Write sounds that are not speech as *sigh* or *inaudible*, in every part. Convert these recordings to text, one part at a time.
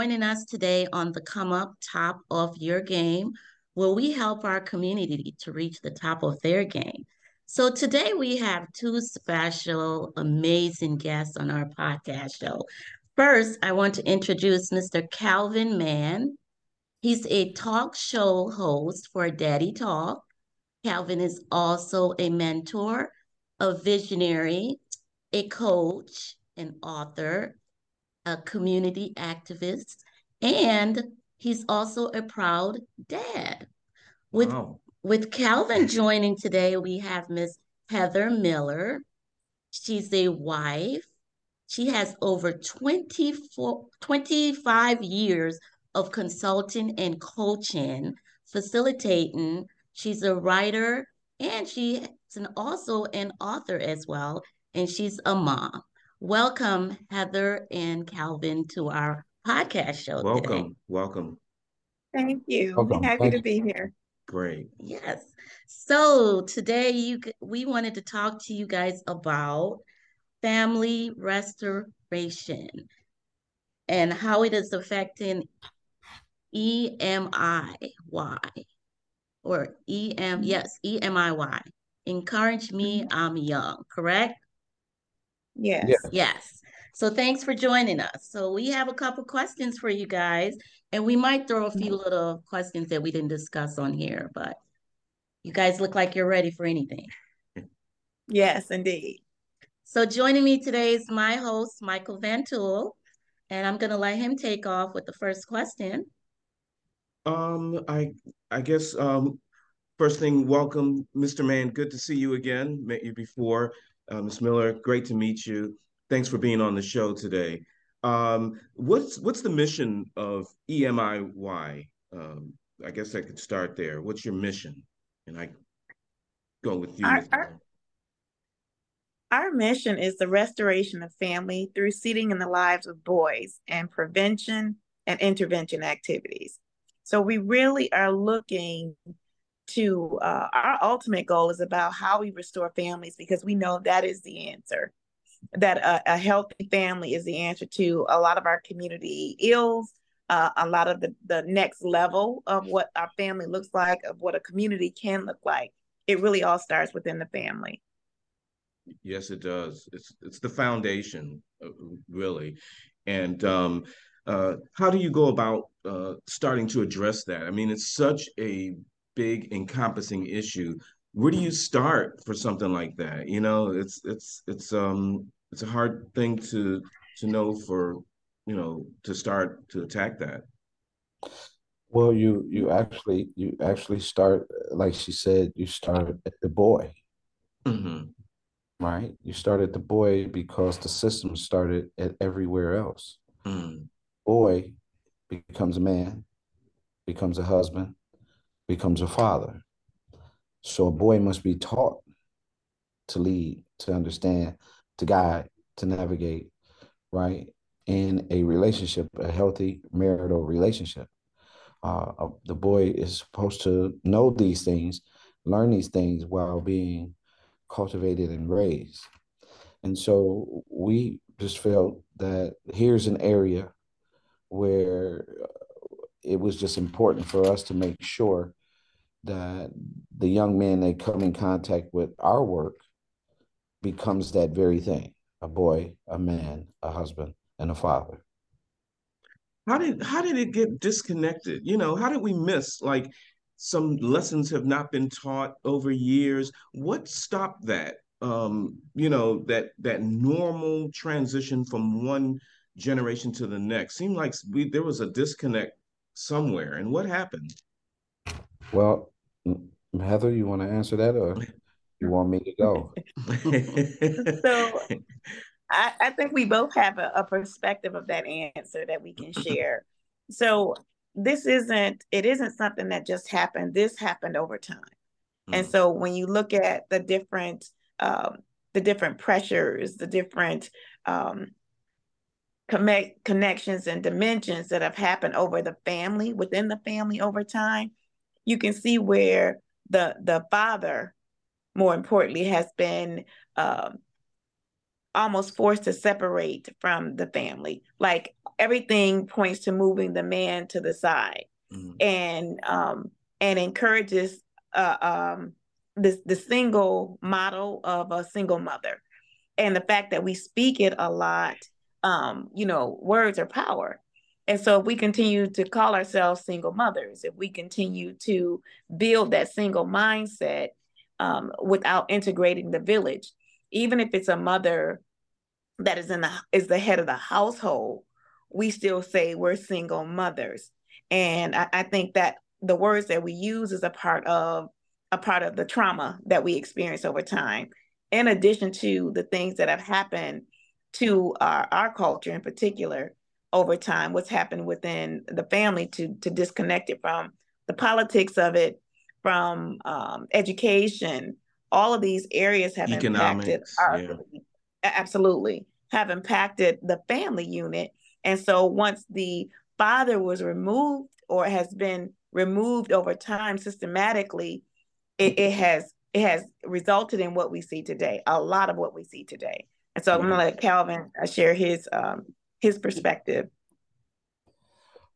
joining us today on the Come Up Top of Your Game, where we help our community to reach the top of their game. So today we have two special, amazing guests on our podcast show. First, I want to introduce Mr. Calvin Mann. He's a talk show host for Daddy Talk. Calvin is also a mentor, a visionary, a coach, an author, a community activist, and he's also a proud dad. With wow. with Calvin joining today, we have Miss Heather Miller. She's a wife. She has over 24, 25 years of consulting and coaching, facilitating. She's a writer and she's an, also an author as well, and she's a mom. Welcome, Heather and Calvin, to our podcast show. Welcome, today. welcome. Thank you. Welcome. Happy Thank to be here. Great. Yes. So today you we wanted to talk to you guys about family restoration and how it is affecting EMIY or EM yes, EMIY. Encourage me, mm-hmm. I'm young, correct? Yes. Yes. Yes. So thanks for joining us. So we have a couple questions for you guys, and we might throw a few little questions that we didn't discuss on here, but you guys look like you're ready for anything. Yes, indeed. So joining me today is my host, Michael Van Tool, and I'm gonna let him take off with the first question. Um, I I guess um first thing, welcome, Mr. Mann. Good to see you again. Met you before. Uh, Ms. Miller, great to meet you. Thanks for being on the show today. Um, what's what's the mission of EMIY? Um, I guess I could start there. What's your mission? And I go with you. Our, our, our, mission is the restoration of family through seeding in the lives of boys and prevention and intervention activities. So we really are looking to uh, our ultimate goal is about how we restore families because we know that is the answer. That a, a healthy family is the answer to a lot of our community ills uh, a lot of the, the next level of what our family looks like of what a community can look like. It really all starts within the family. Yes it does. It's it's the foundation uh, really. And um, uh, how do you go about uh, starting to address that? I mean it's such a big encompassing issue where do you start for something like that? You know it's it's it's um it's a hard thing to to know for you know to start to attack that. Well you you actually you actually start like she said you start at the boy. Mm-hmm. right? You start at the boy because the system started at everywhere else. Mm. boy becomes a man becomes a husband becomes a father. So a boy must be taught to lead, to understand, to guide, to navigate, right? In a relationship, a healthy marital relationship. Uh, the boy is supposed to know these things, learn these things while being cultivated and raised. And so we just felt that here's an area where it was just important for us to make sure that the young men they come in contact with our work becomes that very thing a boy a man a husband and a father. How did how did it get disconnected? You know how did we miss like some lessons have not been taught over years? What stopped that um you know that that normal transition from one generation to the next? Seemed like we there was a disconnect somewhere and what happened well, Heather, you want to answer that or you want me to go? *laughs* so I, I, think we both have a, a perspective of that answer that we can share. So this isn't it isn't something that just happened. This happened over time. Mm. And so when you look at the different um, the different pressures, the different um, connect, connections and dimensions that have happened over the family within the family over time, you can see where the the father, more importantly, has been um, almost forced to separate from the family. Like everything points to moving the man to the side mm-hmm. and um and encourages uh um this the single model of a single mother and the fact that we speak it a lot um you know words are power and so if we continue to call ourselves single mothers if we continue to build that single mindset um, without integrating the village even if it's a mother that is in the is the head of the household we still say we're single mothers. And I, I think that the words that we use is a part of a part of the trauma that we experience over time. In addition to the things that have happened to our, our culture in particular over time, what's happened within the family to, to disconnect it from the politics of it, from um, education, all of these areas have Economics, impacted our yeah. absolutely have impacted the family unit. And so once the father was removed or has been removed over time systematically, it, it has it has resulted in what we see today, a lot of what we see today. And so I'm going to let Calvin uh, share his um, his perspective.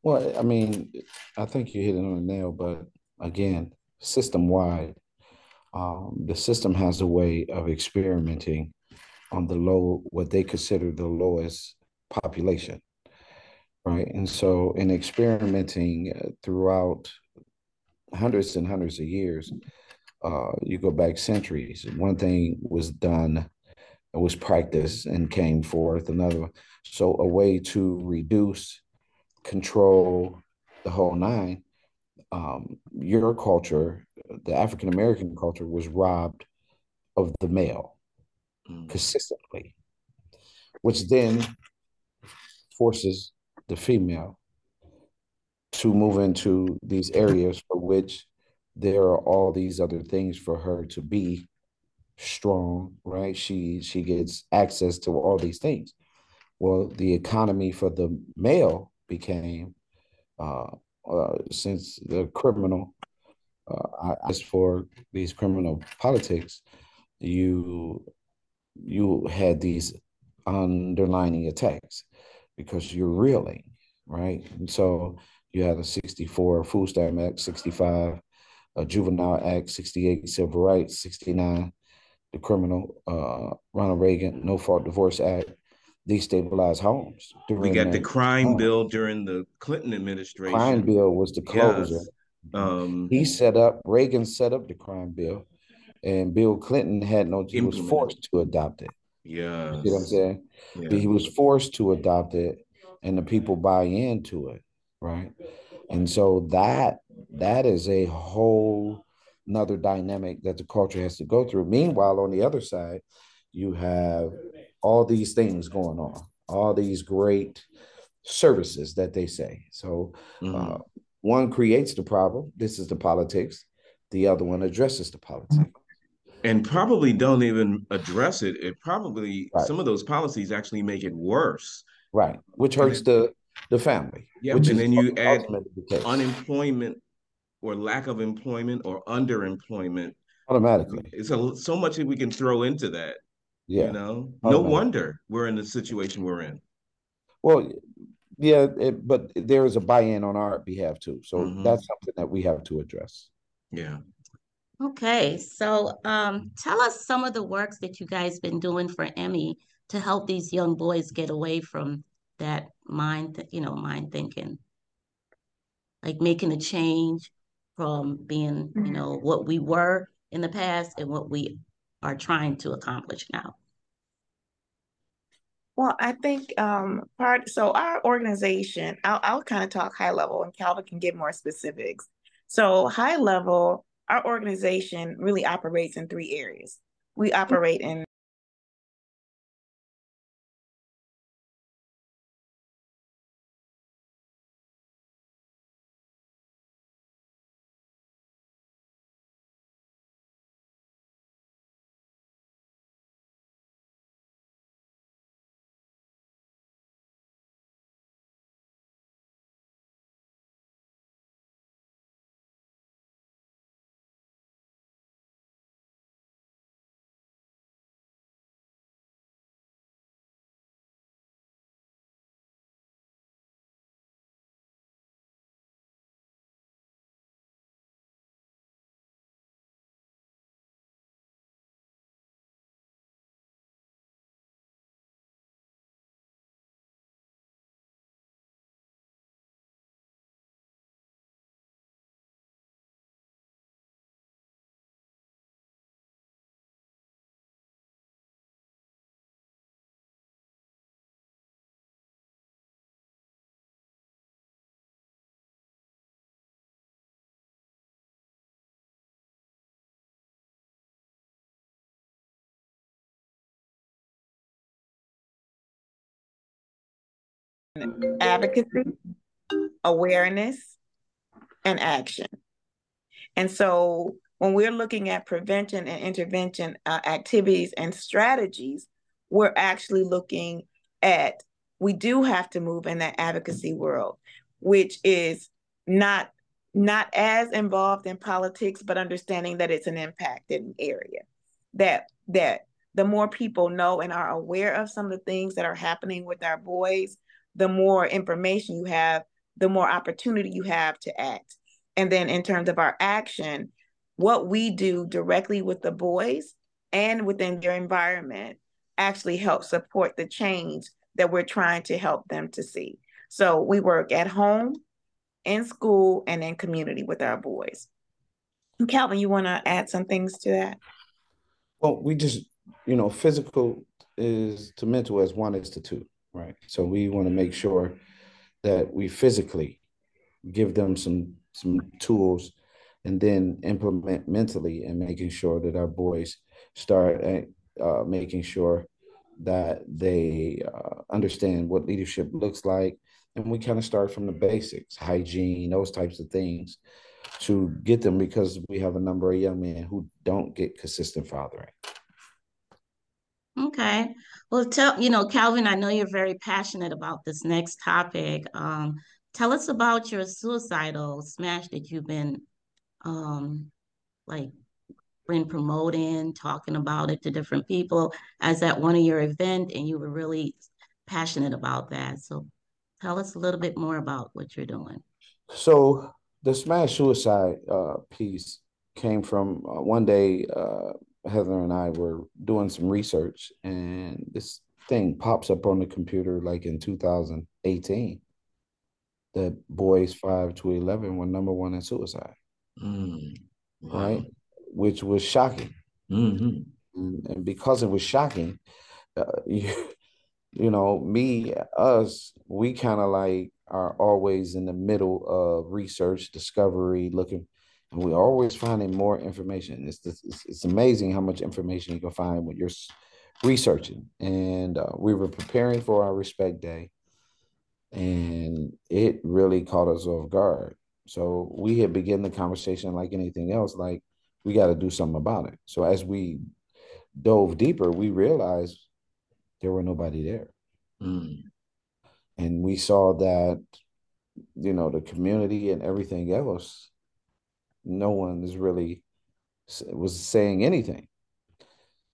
Well, I mean, I think you hit it on the nail, but again, system wide, um, the system has a way of experimenting on the low, what they consider the lowest population, right? And so, in experimenting uh, throughout hundreds and hundreds of years, uh, you go back centuries. One thing was done, was practiced and came forth. Another, so a way to reduce, control the whole nine. Um, your culture, the African American culture, was robbed of the male mm. consistently, which then forces the female to move into these areas for which there are all these other things for her to be strong right? She she gets access to all these things. Well the economy for the male became uh, uh since the criminal uh as for these criminal politics you you had these underlining attacks because you're reeling right? And so you had a 64 food stamp act 65 a Juvenile Act 68, Civil Rights 69, the criminal uh, Ronald Reagan No Fault Divorce Act, destabilized homes. We got the crime bill during the Clinton administration. Crime bill was the closer. Yes. Um, he set up Reagan set up the crime bill, and Bill Clinton had no. He was forced to adopt it. Yeah, you know what I'm saying? Yeah. He was forced to adopt it, and the people buy into it, right? And so that that is a whole another dynamic that the culture has to go through. Meanwhile, on the other side, you have all these things going on, all these great services that they say. So mm-hmm. uh, one creates the problem. This is the politics. The other one addresses the politics. And probably don't even address it. It probably right. some of those policies actually make it worse. Right, which hurts the the family. Yeah, and then you add unemployment or lack of employment or underemployment automatically. It's a, so much that we can throw into that. Yeah, you know, no wonder we're in the situation we're in. Well, yeah, it, but there is a buy-in on our behalf too, so mm-hmm. that's something that we have to address. Yeah. Okay, so um, tell us some of the works that you guys been doing for EMIY to help these young boys get away from that mind, th- you know, mind thinking, like making a change from being, you know, mm-hmm. what we were in the past and what we are trying to accomplish now. Well, I think um, part so our organization, I'll, I'll kind of talk high level, and Calvin can give more specifics. So high level, our organization really operates in three areas. We operate in advocacy, awareness, and action. And so when we're looking at prevention and intervention uh, activities and strategies, we're actually looking at we do have to move in that advocacy world, which is not not as involved in politics, but understanding that it's an impacted area. That that the more people know and are aware of some of the things that are happening with our boys, the more information you have, the more opportunity you have to act. And then in terms of our action, what we do directly with the boys and within their environment actually helps support the change that we're trying to help them to see. So we work at home, in school, and in community with our boys. Calvin, you want to add some things to that? Well, we just, you know, physical is to mental as one is to two, right? So we want to make sure that we physically give them some some tools and then implement mentally and making sure that our boys start uh, making sure that they uh, understand what leadership looks like and we kind of start from the basics hygiene those types of things to get them because we have a number of young men who don't get consistent fathering okay well tell you know calvin i know you're very passionate about this next topic um, tell us about your suicidal smash that you've been um, like been promoting, talking about it to different people as at one of your event, and you were really passionate about that. So tell us a little bit more about what you're doing. So the smash suicide uh, piece came from uh, one day. Uh, Heather and I were doing some research, and this thing pops up on the computer like in 2018 that boys five to eleven were number one in suicide. Mm, wow. Right which was shocking. Mm-hmm. And, and, because it was shocking, uh, *laughs* you, you know, me, us, we kind of like are always in the middle of research, discovery, looking, we're always finding more information. It's, it's, it's amazing how much information you can find when you're researching. And uh, we were preparing for our respect day, and it really caught us off guard. So we had begun the conversation like anything else, like we got to do something about it. So as we dove deeper, we realized there were nobody there. Mm. And we saw that, you know, the community and everything else, no one is really was saying anything.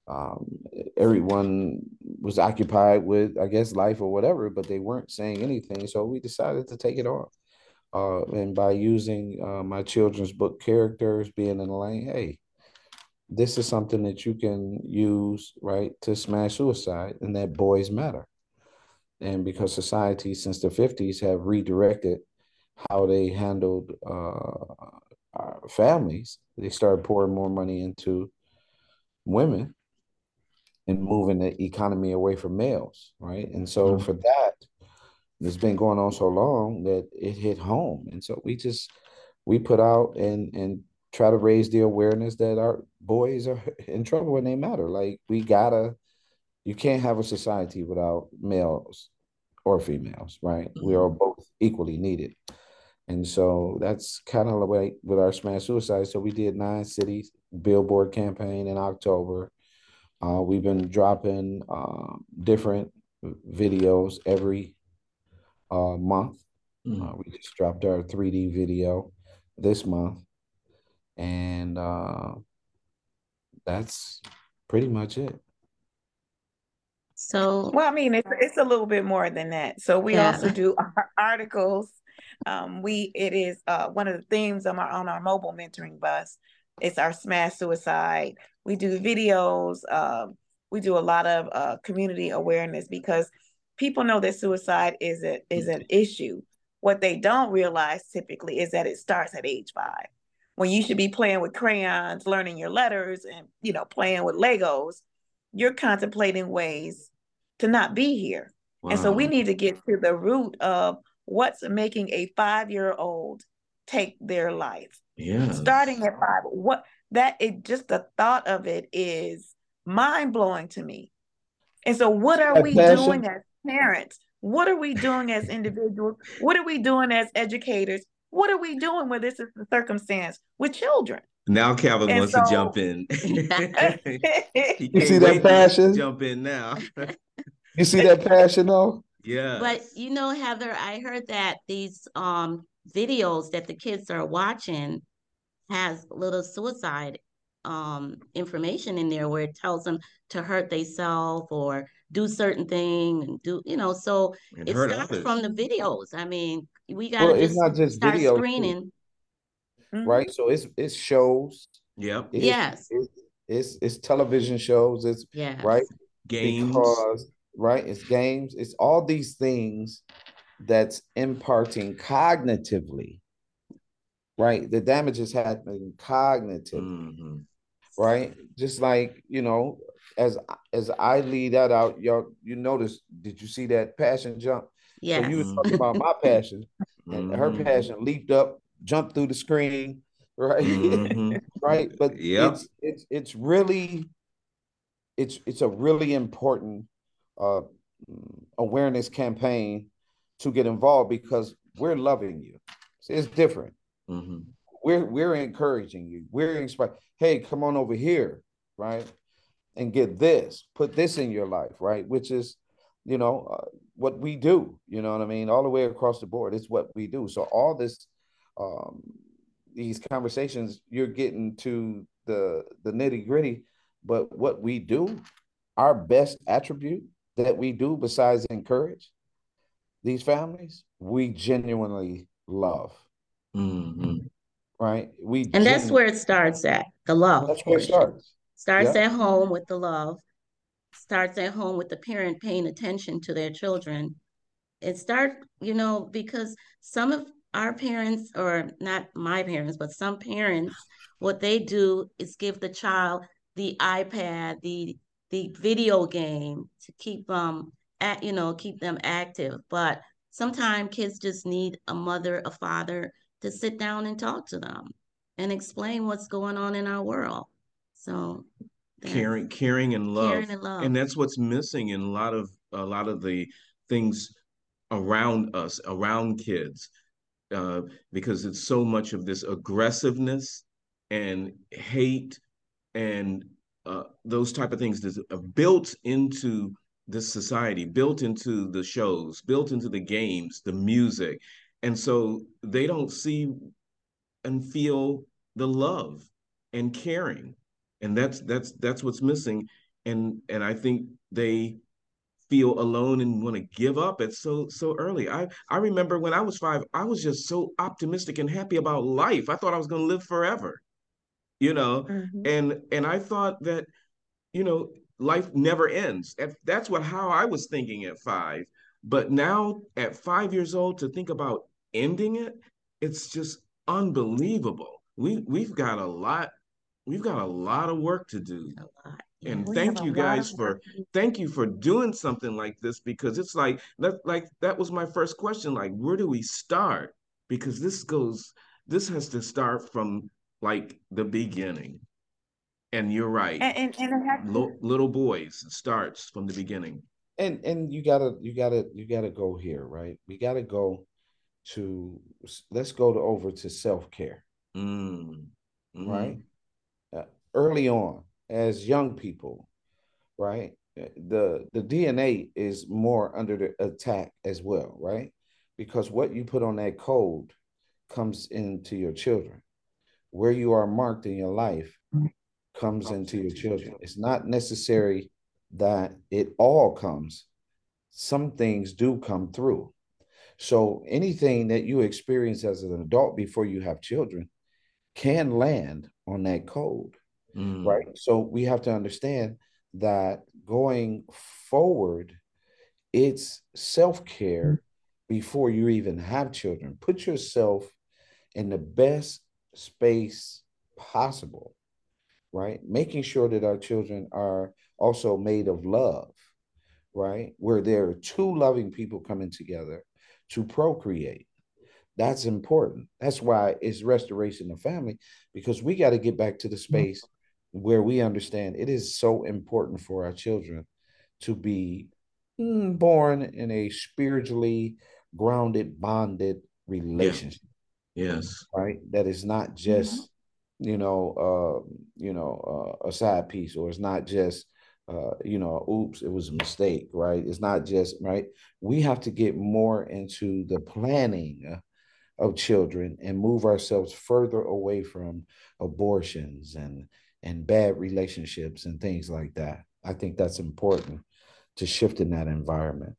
Um, everyone was occupied with, I guess, life or whatever, but they weren't saying anything. So we decided to take it on uh, and by using uh, my children's book characters being in the lane, hey, this is something that you can use right to smash suicide, and that boys matter. And because society since the 50s have redirected how they handled uh, families, they started pouring more money into women and moving the economy away from males, right? And so mm-hmm. for that, it's been going on so long that it hit home and so we just we put out and and try to raise the awareness that our boys are *laughs* in trouble when they matter like we gotta you can't have a society without males or females right mm-hmm. we are both equally needed and so that's kind of the way with our smash suicide so we did nine cities billboard campaign in october uh, we've been dropping uh, different videos every uh, month. Mm. Uh, we just dropped our 3D video this month, and uh, that's pretty much it. So, well, I mean, it's it's a little bit more than that. So we yeah. also do *laughs* articles. Um, we it is uh, one of the themes on our on our mobile mentoring bus. It's our smash suicide. We do videos. Um, we do a lot of uh, community awareness because people know that suicide is a, is an issue. What they don't realize typically is that it starts at age five, when you should be playing with crayons, learning your letters, and you know playing with Legos. You're contemplating ways to not be here, wow. and so we need to get to the root of what's making a five year old take their life. Yeah, starting at five. What that it just the thought of it is mind blowing to me. And so, what are we passion. doing as parents What are we doing as individuals? What are we doing as educators? What are we doing where this is the circumstance with children? Now Calvin and wants so, to jump in. *laughs* *laughs* you see that passion? Jump in now. you see that passion though? Yeah. But you know, Heather, I heard that these um videos that the kids are watching has little suicide um information in there where it tells them to hurt themselves or do certain thing and do you know so and it starts others. from the videos. I mean we got well, it's not just start video screening. Mm-hmm. right? So it's it's shows. Yeah yes. it's, it's, it's television shows. It's yeah right? Games. Because right it's games it's all these things that's imparting cognitively right the damage is happening cognitively mm-hmm. right just like you know as as i lead that out y'all you notice did you see that passion jump yeah so you were talking about my passion and mm-hmm. her passion leaped up jumped through the screen *laughs* right mm-hmm. right but yep. it's it's it's really it's it's a really important uh awareness campaign to get involved because we're loving you. It's different. Mm-hmm. We're we're encouraging you. We're inspired. Hey, come on over here, right? And get this. Put this in your life, right? Which is, you know, uh, what we do. You know what I mean? All the way across the board, it's what we do. So all this, um, these conversations, you're getting to the the nitty gritty. But what we do, our best attribute that we do besides encourage these families, we genuinely love. Mm-hmm. Right? We and that's where it starts at the love. That's where it starts. Starts at home with the love. Starts at home with the parent paying attention to their children. It start, you know, because some of our parents, or not my parents, but some parents, what they do is give the child the iPad, the the video game to keep them at you know keep them active. But sometimes kids just need a mother a father to sit down and talk to them and explain what's going on in our world. So caring caring and love. Caring and love. And that's what's missing in a lot of a lot of the things around us around kids uh, because it's so much of this aggressiveness and hate and uh, those type of things that are built into this society, built into the shows, built into the games, the music. And so they don't see and feel the love and caring. And that's that's that's what's missing. And and I think they feel alone and want to give up at so so early. I I remember when I was 5, I was just so optimistic and happy about life. I thought I was going to live forever. You know, mm-hmm. and and I thought that you know, life never ends. That's what how I was thinking at five. But now at five years old to think about ending it, it's just unbelievable. We we've got a lot, we've got a lot of work to do. And thank you guys for thank you for doing something like this because it's like that like that was my first question. Like, where do we start? Because this goes this has to start from like the beginning. And you're right. And, and, and L- little boys starts from the beginning. And and you gotta you gotta you gotta go here, right? We gotta go to let's go to over to self care, mm. mm-hmm. right? Uh, early on, as young people, right? The the DNA is more under the attack as well, right? Because what you put on that code comes into your children. Where you are marked in your life comes into your children. It's not necessary that it all comes. Some things do come through. So anything that you experience as an adult before you have children can land on that code. Mm. Right. So we have to understand that going forward, it's self care before you even have children. Put yourself in the best space possible right? Making sure that our children are also made of love, right? Where there are two loving people coming together to procreate. That's important. That's why it's restoration of family, because we got to get back to the mm-hmm. space where we understand it is so important for our children to be mm, born in a spiritually grounded, bonded relationship. Yes. Right. That is not just, mm-hmm. you know, uh, you know, uh, a side piece, or it's not just, uh, you know, oops, it was a mistake. Right. It's not just right. We have to get more into the planning of children and move ourselves further away from abortions and and bad relationships and things like that. I think that's important to shift in that environment.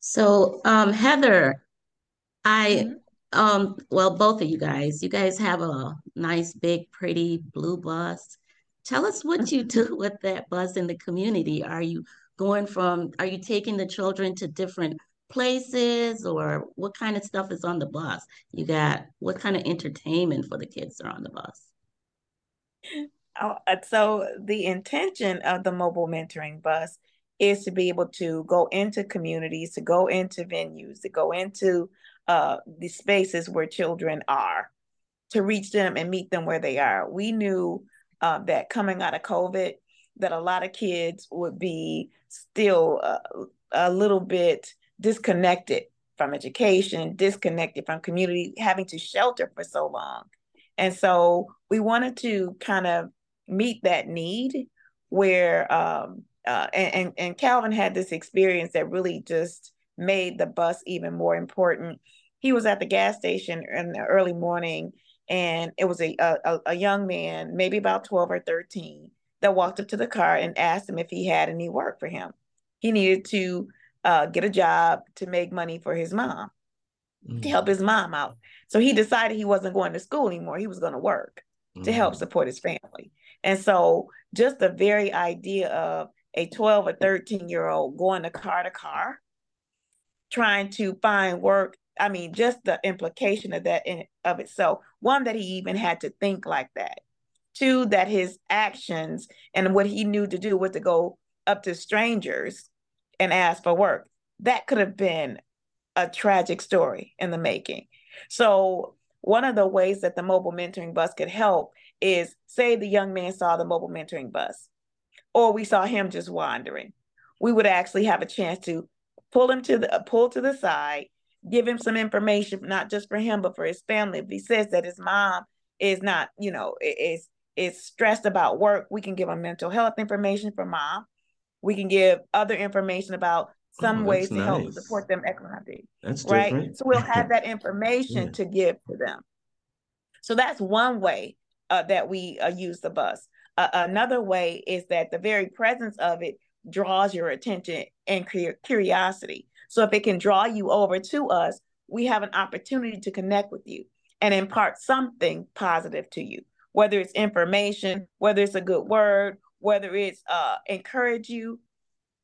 So, um, Heather, I, mm-hmm. Um, well, both of you guys, you guys have a nice, big, pretty blue bus. Tell us what you do *laughs* with that bus in the community. Are you going from, are you taking the children to different places or what kind of stuff is on the bus? You got, what kind of entertainment for the kids are on the bus? Oh, uh, so the intention of the mobile mentoring bus is to be able to go into communities, to go into venues, to go into uh, the spaces where children are, to reach them and meet them where they are. We knew uh, that coming out of COVID, that a lot of kids would be still uh, a little bit disconnected from education, disconnected from community, having to shelter for so long. And so we wanted to kind of meet that need where um, uh, and, and Calvin had this experience that really just made the bus even more important. He was at the gas station in the early morning, and it was a, a, a young man, maybe about 12 or 13, that walked up to the car and asked him if he had any work for him. He needed to uh, get a job to make money for his mom, mm-hmm. to help his mom out. So he decided he wasn't going to school anymore. He was going to work mm-hmm. to help mm. support his family. And so just the very idea of a 12 or 13 year old going to car to car, trying to find work. I mean, just the implication of that in of itself. One, that he even had to think like that. Two, that his actions and what he knew to do was to go up to strangers and ask for work. That could have been a tragic story in the making. So, one of the ways that the mobile mentoring bus could help is say the young man saw the mobile mentoring bus or we saw him just wandering. We would actually have a chance to pull him to the uh, pull to the side, give him some information, not just for him, but for his family. If he says that his mom is not, you know, is is stressed about work, we can give him mental health information for mom. We can give other information about some oh, ways to nice. help support them economically. That's right. Different. So we'll have that information yeah. to give to them. So that's one way uh, that we uh, use the bus. Uh, another way is that the very presence of it draws your attention and curiosity. So if it can draw you over to us, we have an opportunity to connect with you and impart something positive to you, whether it's information, whether it's a good word, whether it's uh, encourage you.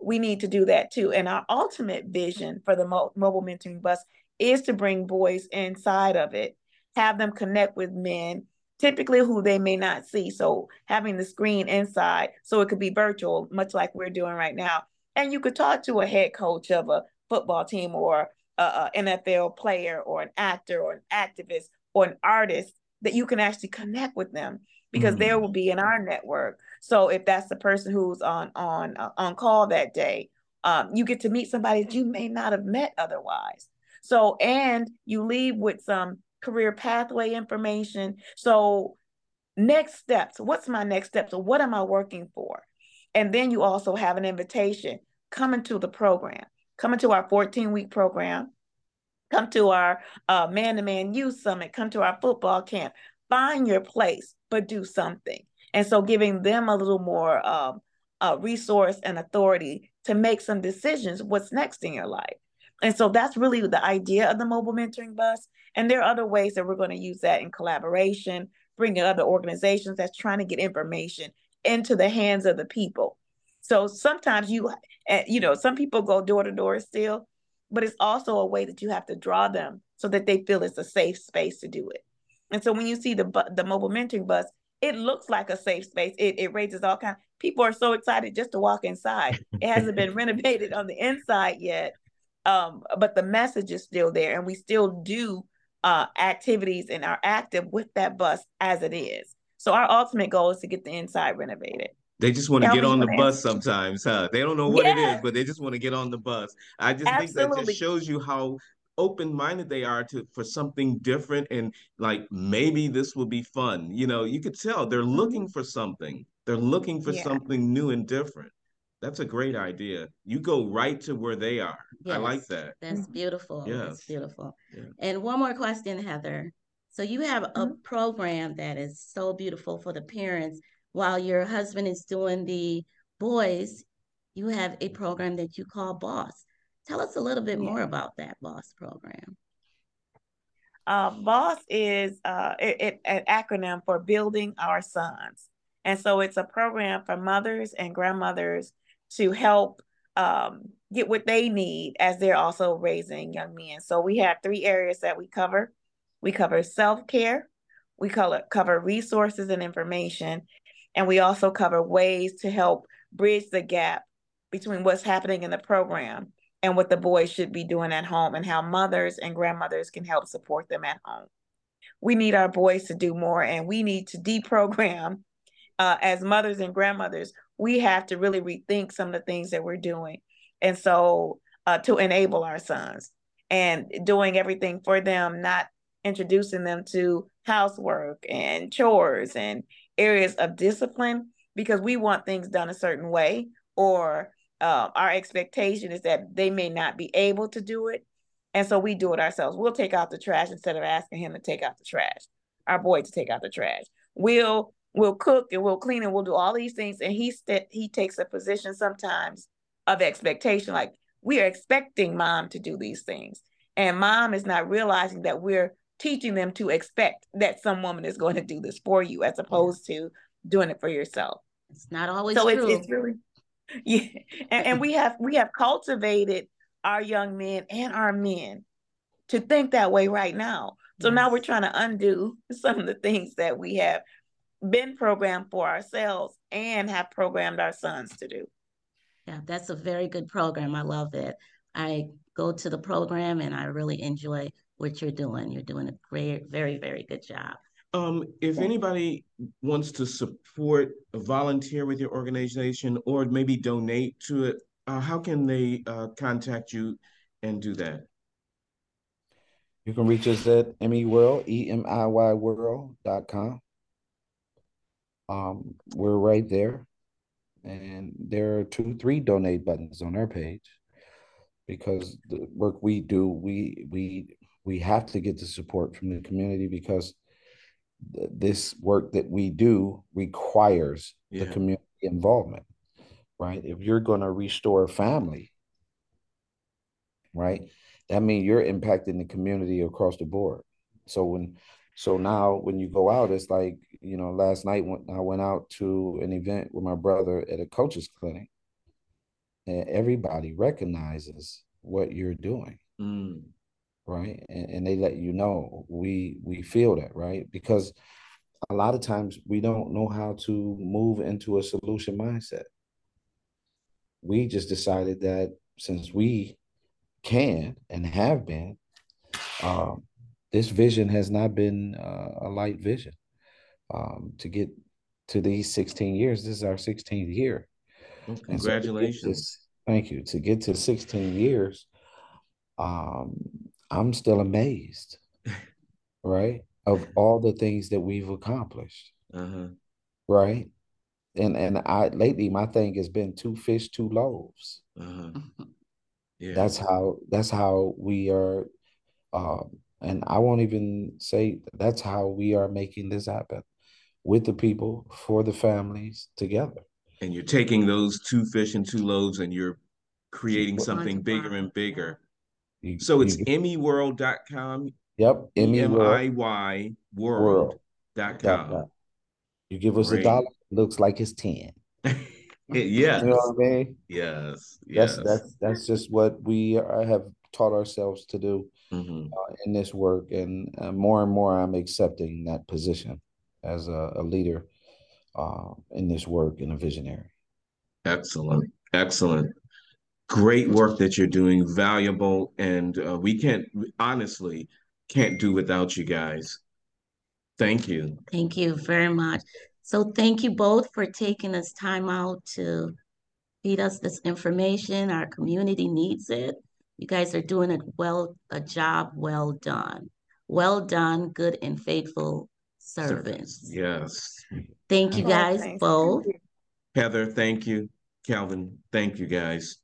We need to do that too. And our ultimate vision for the mo- mobile mentoring bus is to bring boys inside of it, have them connect with men, typically who they may not see. So having the screen inside, so it could be virtual, much like we're doing right now. And you could talk to a head coach of a football team or a, a NFL player or an actor or an activist or an artist that you can actually connect with them because mm-hmm. they will be in our network. So if that's the person who's on on uh, on call that day, um, you get to meet somebody that you may not have met otherwise. So and you leave with some career pathway information. So, next steps what's my next steps? So, what am I working for? And then you also have an invitation coming to the program, coming to our 14 week program, come to our man to man youth summit, come to our football camp. Find your place, but do something. And so, giving them a little more um, uh, resource and authority to make some decisions what's next in your life. And so that's really the idea of the mobile mentoring bus. And there are other ways that we're going to use that in collaboration, bringing other organizations that's trying to get information into the hands of the people. So sometimes you, eh, you know, some people go door to door still, but it's also a way that you have to draw them so that they feel it's a safe space to do it. And so when you see the the mobile mentoring bus, it looks like a safe space. It, it raises all kinds. People are so excited just to walk inside. It hasn't been *laughs* renovated on the inside yet, um, but the message is still there, and we still do uh, activities and are active with that bus as it is. So our ultimate goal is to get the inside renovated. They just want to get on the bus sometimes, huh? They don't know what yes. it is, but they just want to get on the bus. I just Absolutely. think that just shows you how open-minded they are to for something different and like maybe this will be fun. You know, you could tell they're mm-hmm. looking for something. They're looking for yeah. something new and different. That's a great idea. You go right to where they are. Yes, I like that. That's mm-hmm. beautiful. Yes. That's beautiful. Yeah. And one more question, Heather. So you have a mm-hmm. program that is so beautiful for the parents while your husband is doing the boys, you have a program that you call Boss. Tell us a little bit more about that Boss program. Uh, BOSS is uh, it, it, an acronym for Building Our Sons. And so it's a program for mothers and grandmothers to help um, get what they need as they're also raising young men. So we have three areas that we cover. We cover self care, we cover, cover resources and information, and we also cover ways to help bridge the gap between what's happening in the program and what the boys should be doing at home and how mothers and grandmothers can help support them at home. We need our boys to do more and we need to deprogram uh, as mothers and grandmothers. We have to really rethink some of the things that we're doing. And so uh, to enable our sons and doing everything for them, not introducing them to housework and chores and areas of discipline because we want things done a certain way or uh, our expectation is that they may not be able to do it and so we do it ourselves we'll take out the trash instead of asking him to take out the trash our boy to take out the trash we'll we'll cook and we'll clean and we'll do all these things and he st- he takes a position sometimes of expectation like we are expecting mom to do these things and mom is not realizing that we're teaching them to expect that some woman is going to do this for you as opposed to doing it for yourself. It's not always so true. It's, it's really *laughs* yeah, and, and we have we have cultivated our young men and our men to think that way right now. So yes. now we're trying to undo *laughs* some of the things that we have been programmed for ourselves and have programmed our sons to do. Yeah, that's a very good program. I love it. I go to the program and I really enjoy what you're doing. You're doing a great, very, very good job. Um, if anybody wants to support, volunteer with your organization, or maybe donate to it, uh, how can they uh, contact you and do that? You can reach us at emiworld, E-M-I-Y world.com. Um, we're right there. And there are two, three donate buttons on our page because the work we do, we we we have to get the support from the community because th- this work that we do requires yeah. the community involvement right if you're going to restore a family right that means you're impacting the community across the board so when so now when you go out it's like you know last night when i went out to an event with my brother at a coach's clinic and everybody recognizes what you're doing. Mm. Right? And, and they let you know. We we feel that right? Because a lot of times we don't know how to move into a solution mindset. We just decided that since we can and have been um, this vision has not been uh, a light vision um, to get to these 16 years this is our 16th year well, congratulations so thank you to get to 16 years um, I'm still amazed, *laughs* right, of all the things that we've accomplished, uh-huh. right? And and I lately my thing has been two fish, two loaves. Uh-huh. Yeah, that's how that's how we are, um, and I won't even say that's how we are making this happen with the people for the families together. And you're taking those two fish and two loaves, and you're creating something bigger and bigger you, so it's emiworld.com. Yep. M-I-Y world.com. You give us Great. a dollar, looks like it's 10. *laughs* yeah. You know what I mean? Yes. Yes. That's, that's, that's just what we have taught ourselves to do mm-hmm. uh, in this work. And uh, more and more, I'm accepting that position as a, a leader uh, in this work and a visionary. Excellent. Excellent great work that you're doing, valuable, and uh, we can't honestly can't do without you guys. Thank you. Thank you very much. So thank you both for taking this time out to feed us this information. Our community needs it. You guys are doing it well, a job well done. Well done, good and faithful servants. Yes. Thank you guys Oh, both. Heather, thank you. Calvin, thank you guys.